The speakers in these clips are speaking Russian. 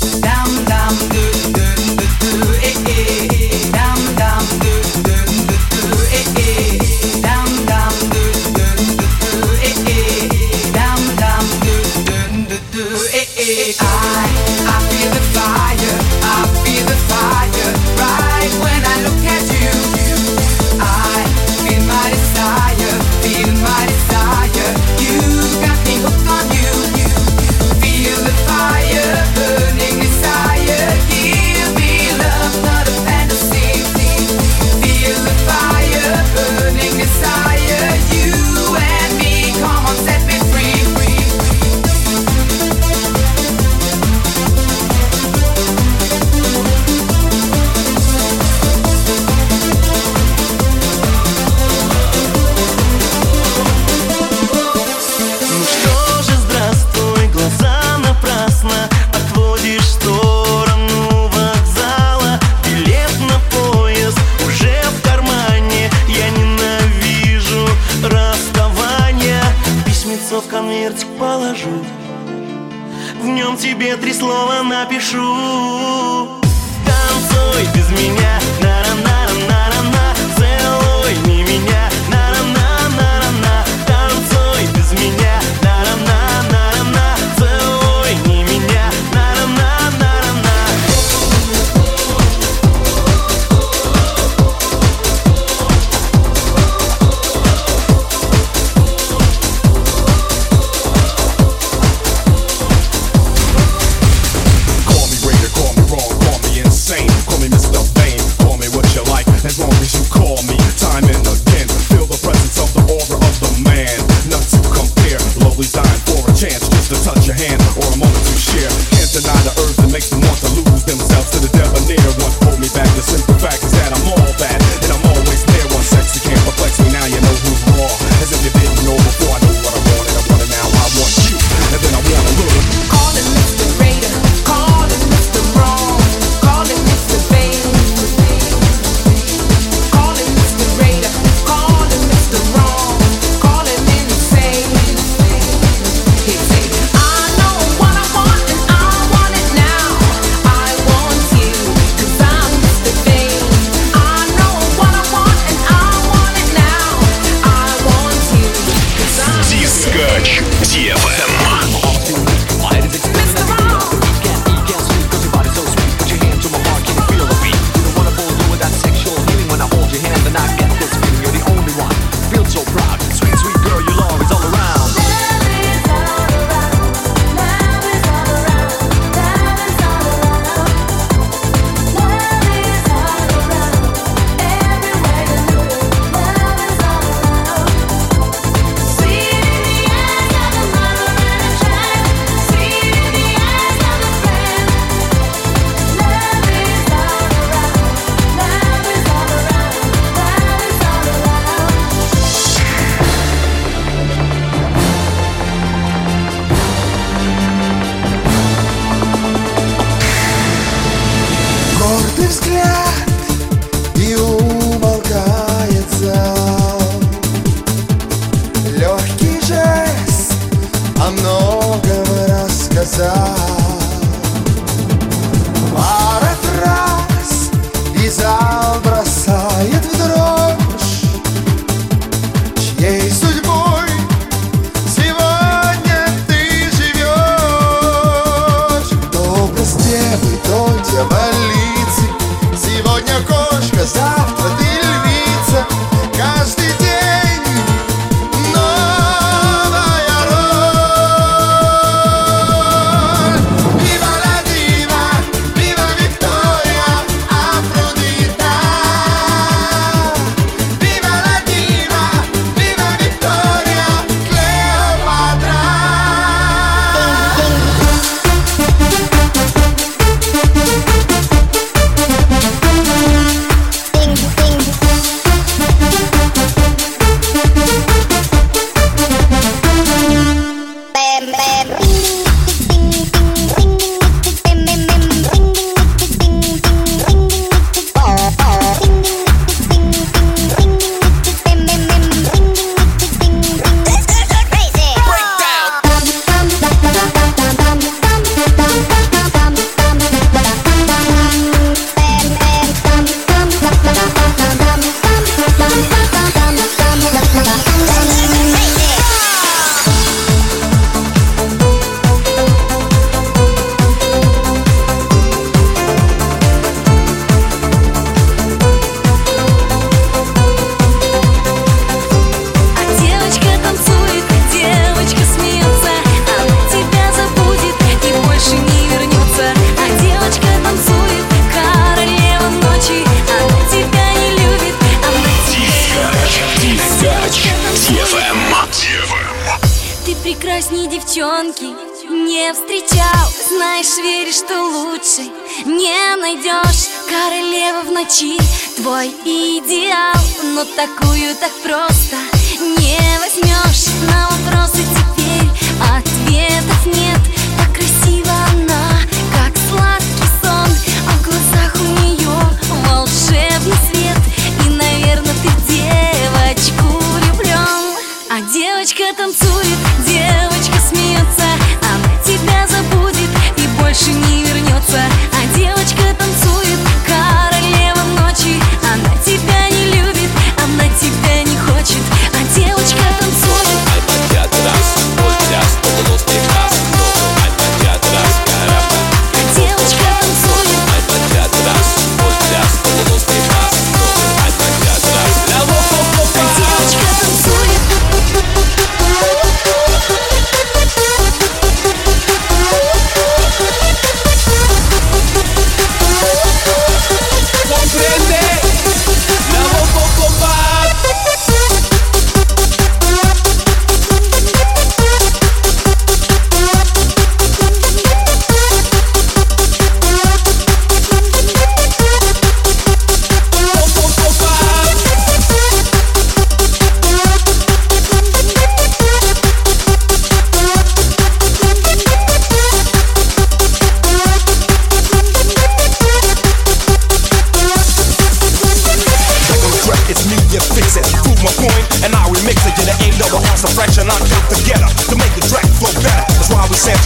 Down. myself девчонки не встречал. Знаешь, веришь, что лучше не найдешь. Королева в ночи твой идеал. Но такую так просто не возьмешь. На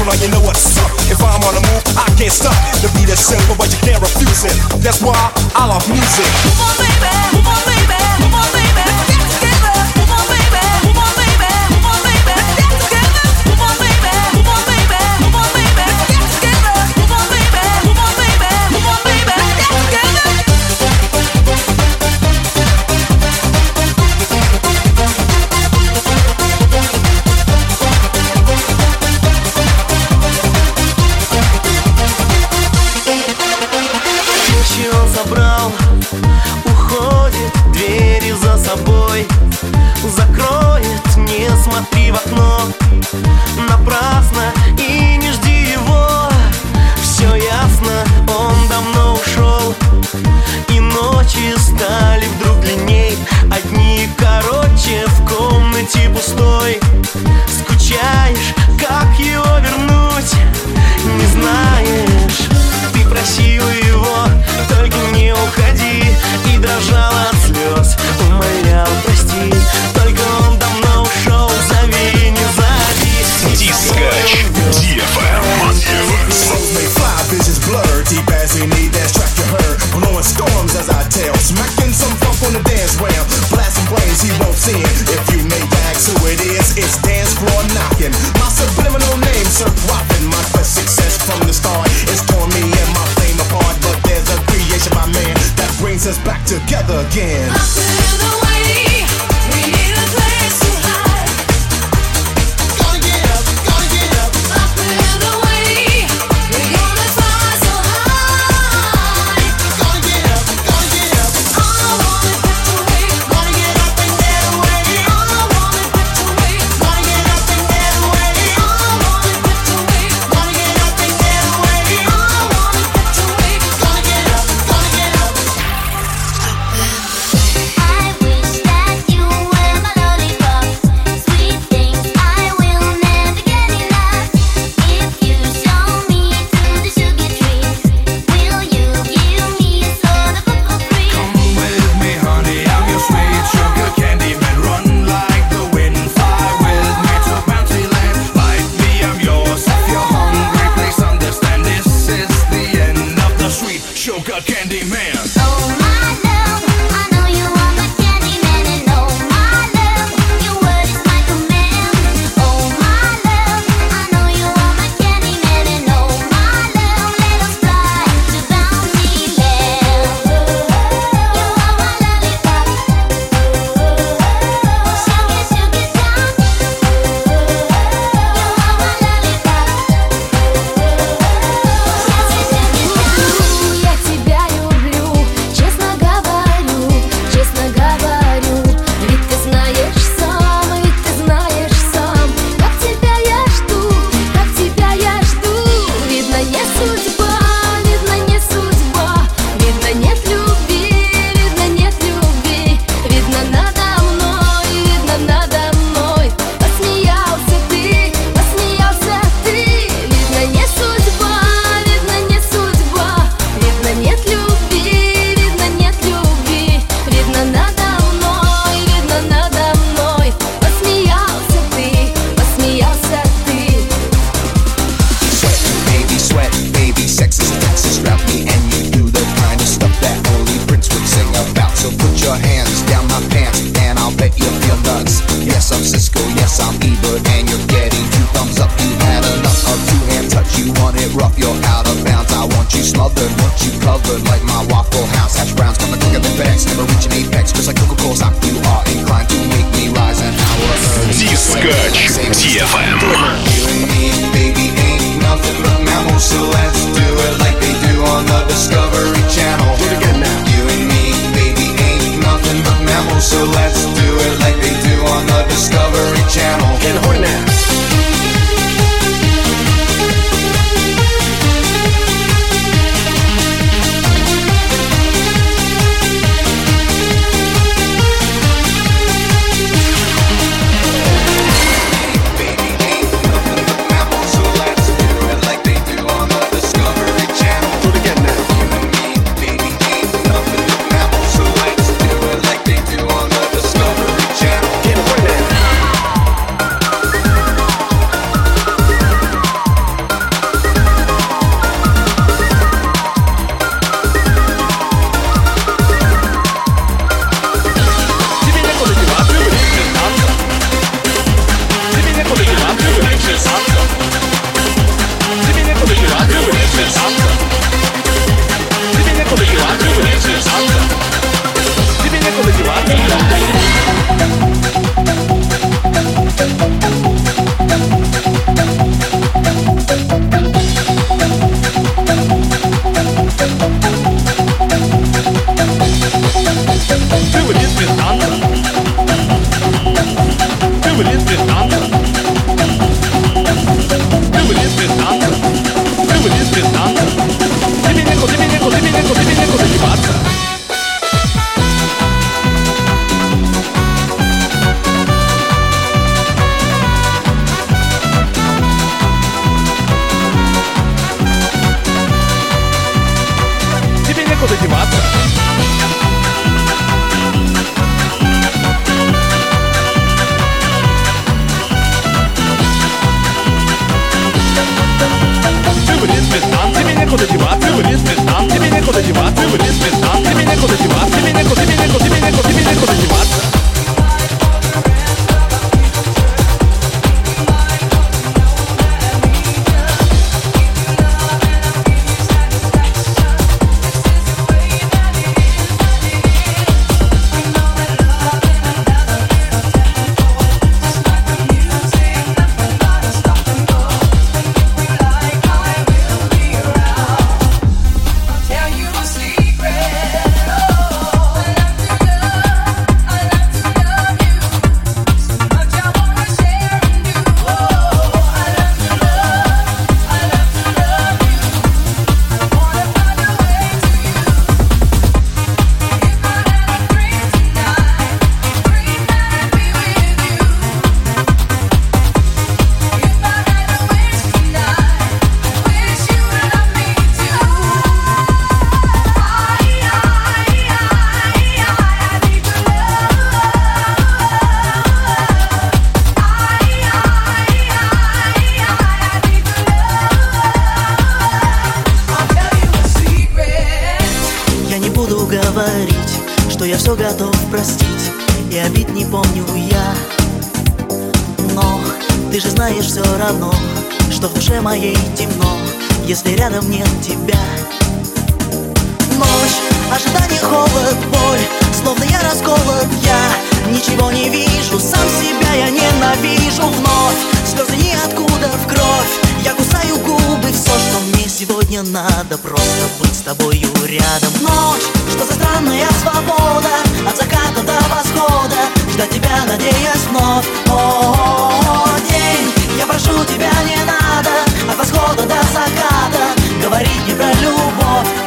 now you know what's up. If I'm on the move, I can't stop. The beat is simple, but you can't refuse it. That's why I love music. Come on, baby. моей темно, если рядом нет тебя. Ночь, ожидание, холод, боль, словно я расколот Я ничего не вижу, сам себя я ненавижу. Вновь Слезы ниоткуда в кровь, я кусаю губы Все, что мне сегодня надо, просто быть с тобою рядом. Ночь, что за странная свобода, от заката до восхода Ждать тебя, надеюсь вновь, о, -о, -о, -о день, я прошу тебя, не надо от восхода до заката Говорить не про любовь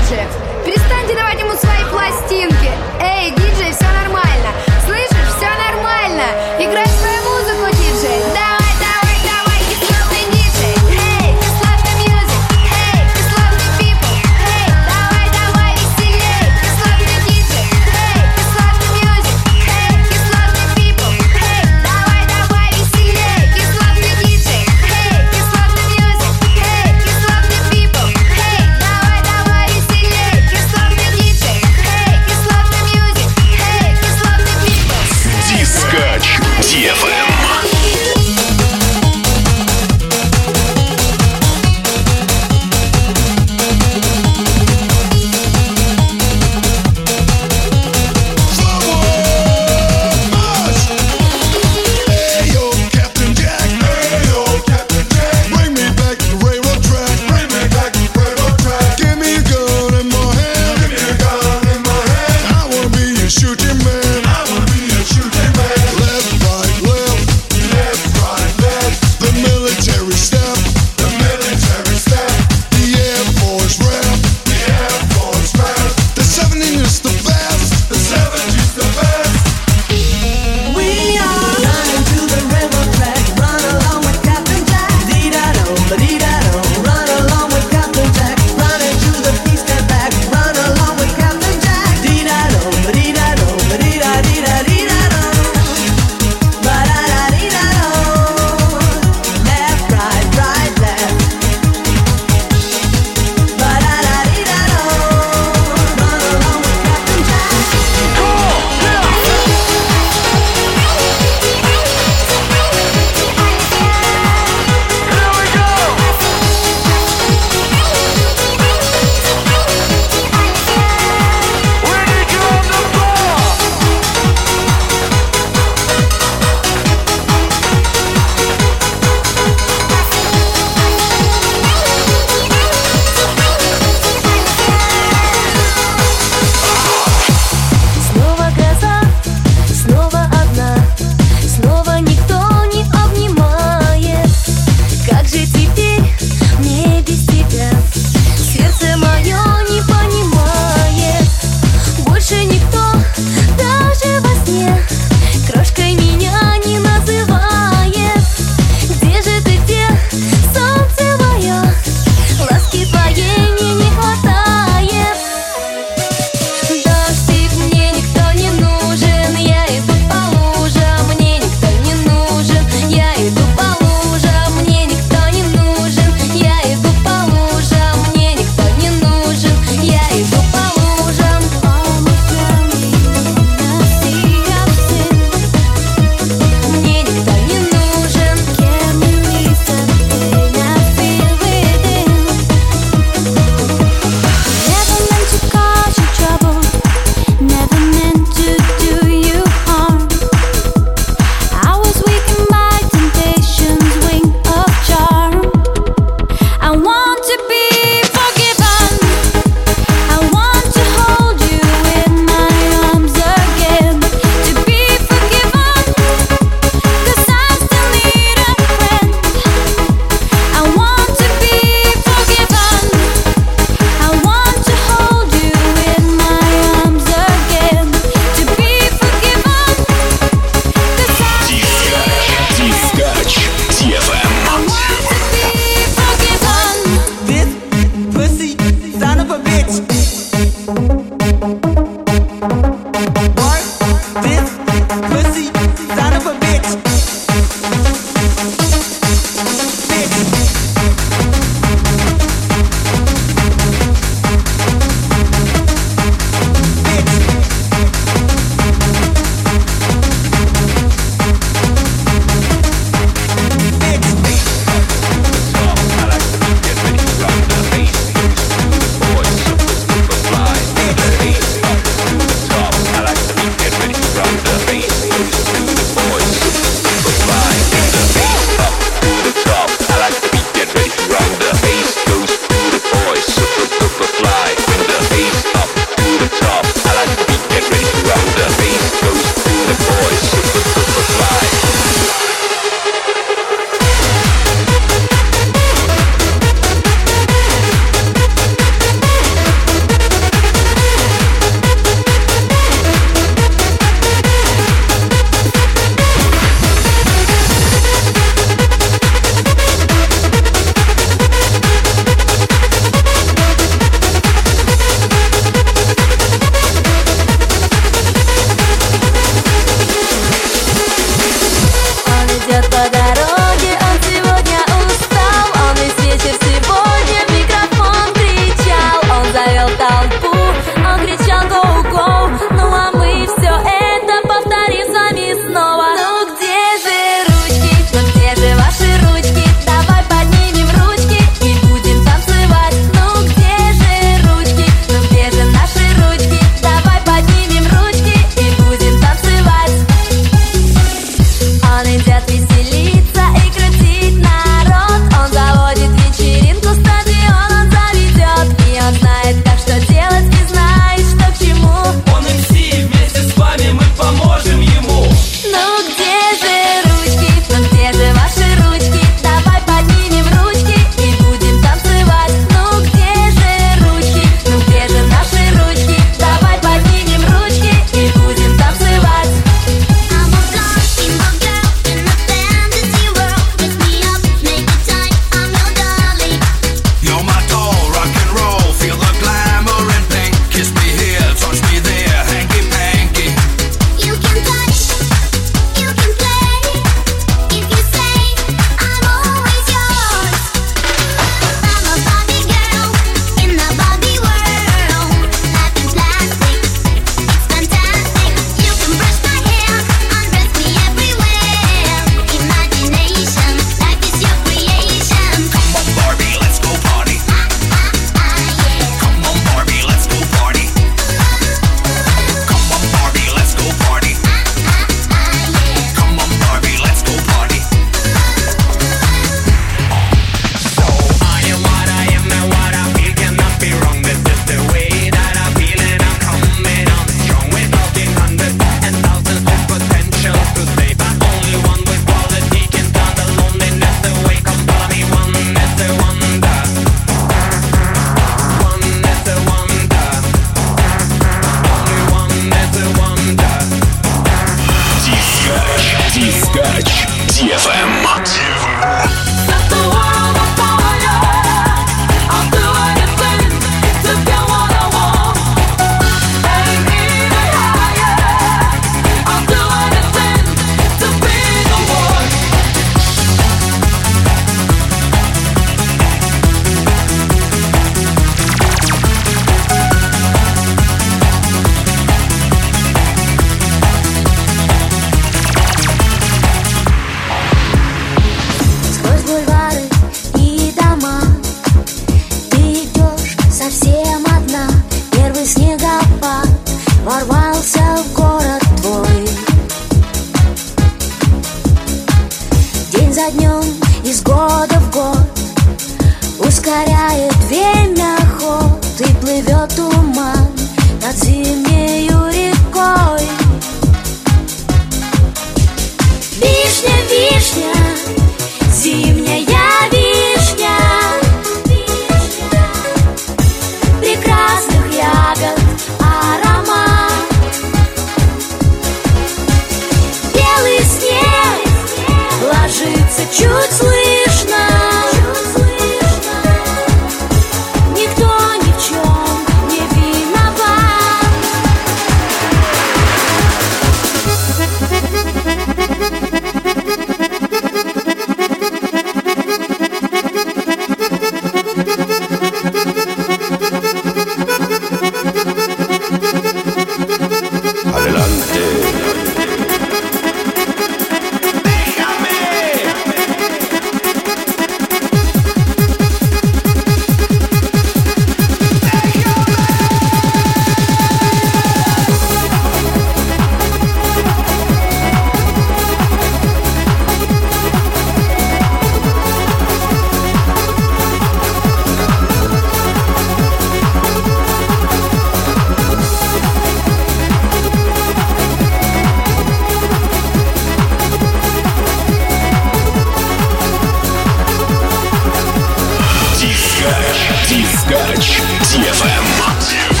Дискач DFM.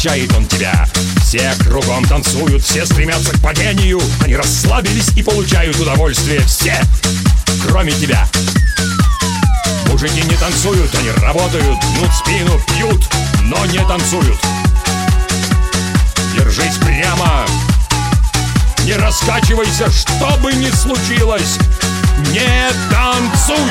прощает он тебя. Все кругом танцуют, все стремятся к падению. Они расслабились и получают удовольствие. Все, кроме тебя. Мужики не танцуют, они работают, гнут спину, пьют, но не танцуют. Держись прямо, не раскачивайся, что бы ни случилось, не танцуй!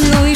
но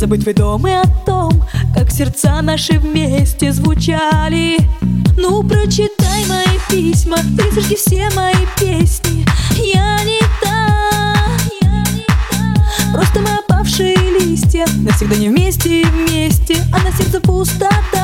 забыть вы дома о том, как сердца наши вместе звучали. Ну, прочитай мои письма, выслушки все мои песни. Я не та, я не та. Просто мы опавшие листья, навсегда не вместе вместе, а на сердце пустота.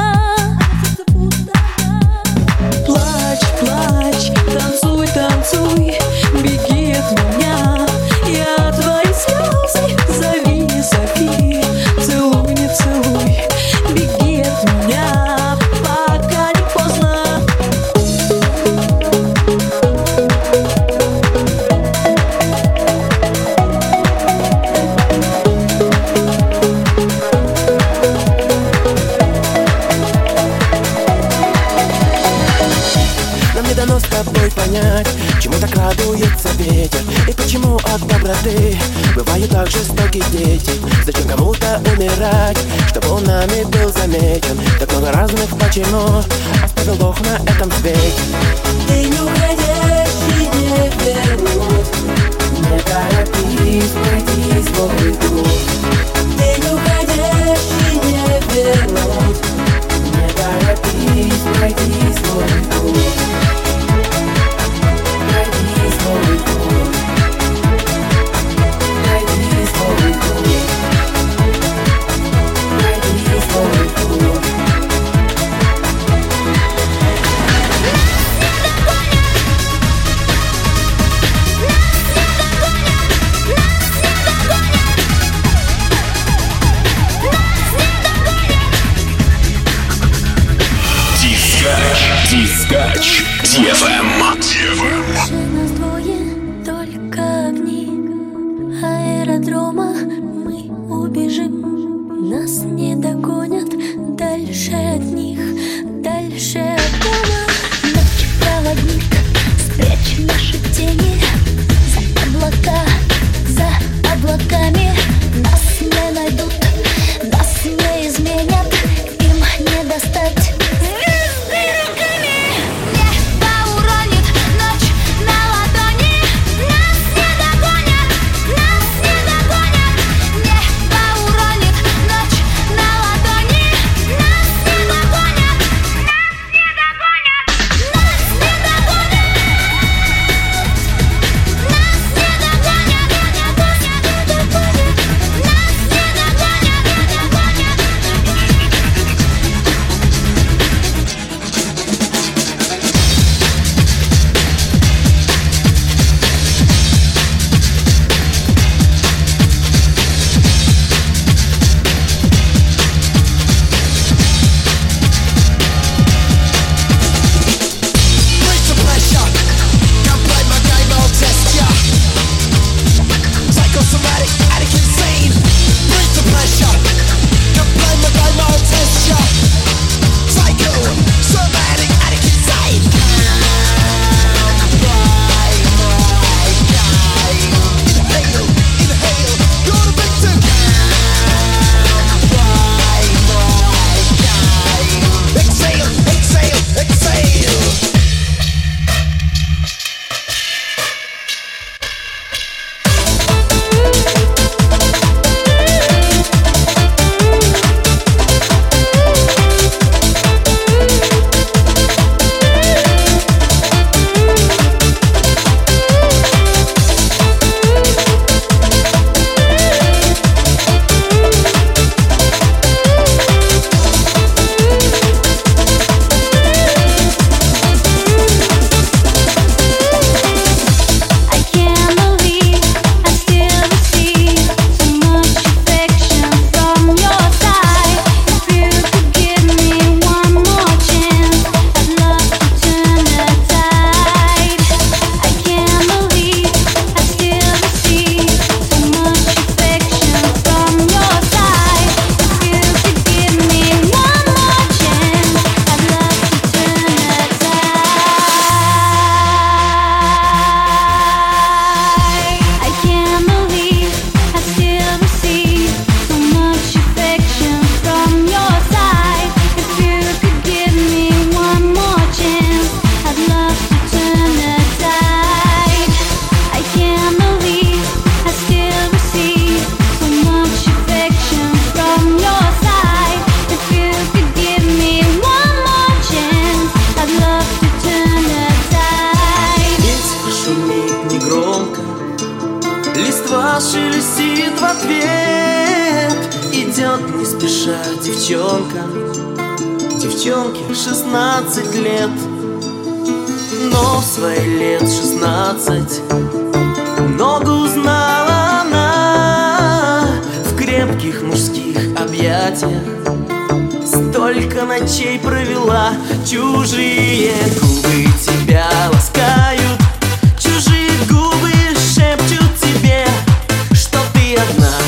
как жестоки дети. Зачем кому-то умирать, чтобы он нами был замечен Так много разных почему а оставил Бог на этом свете? Ты не уходящий, не вернуть Не торопись, пойди свой путь. Ты не уходящий, не вернуть Не торопись, пойди свой путь. Боже, нас не одна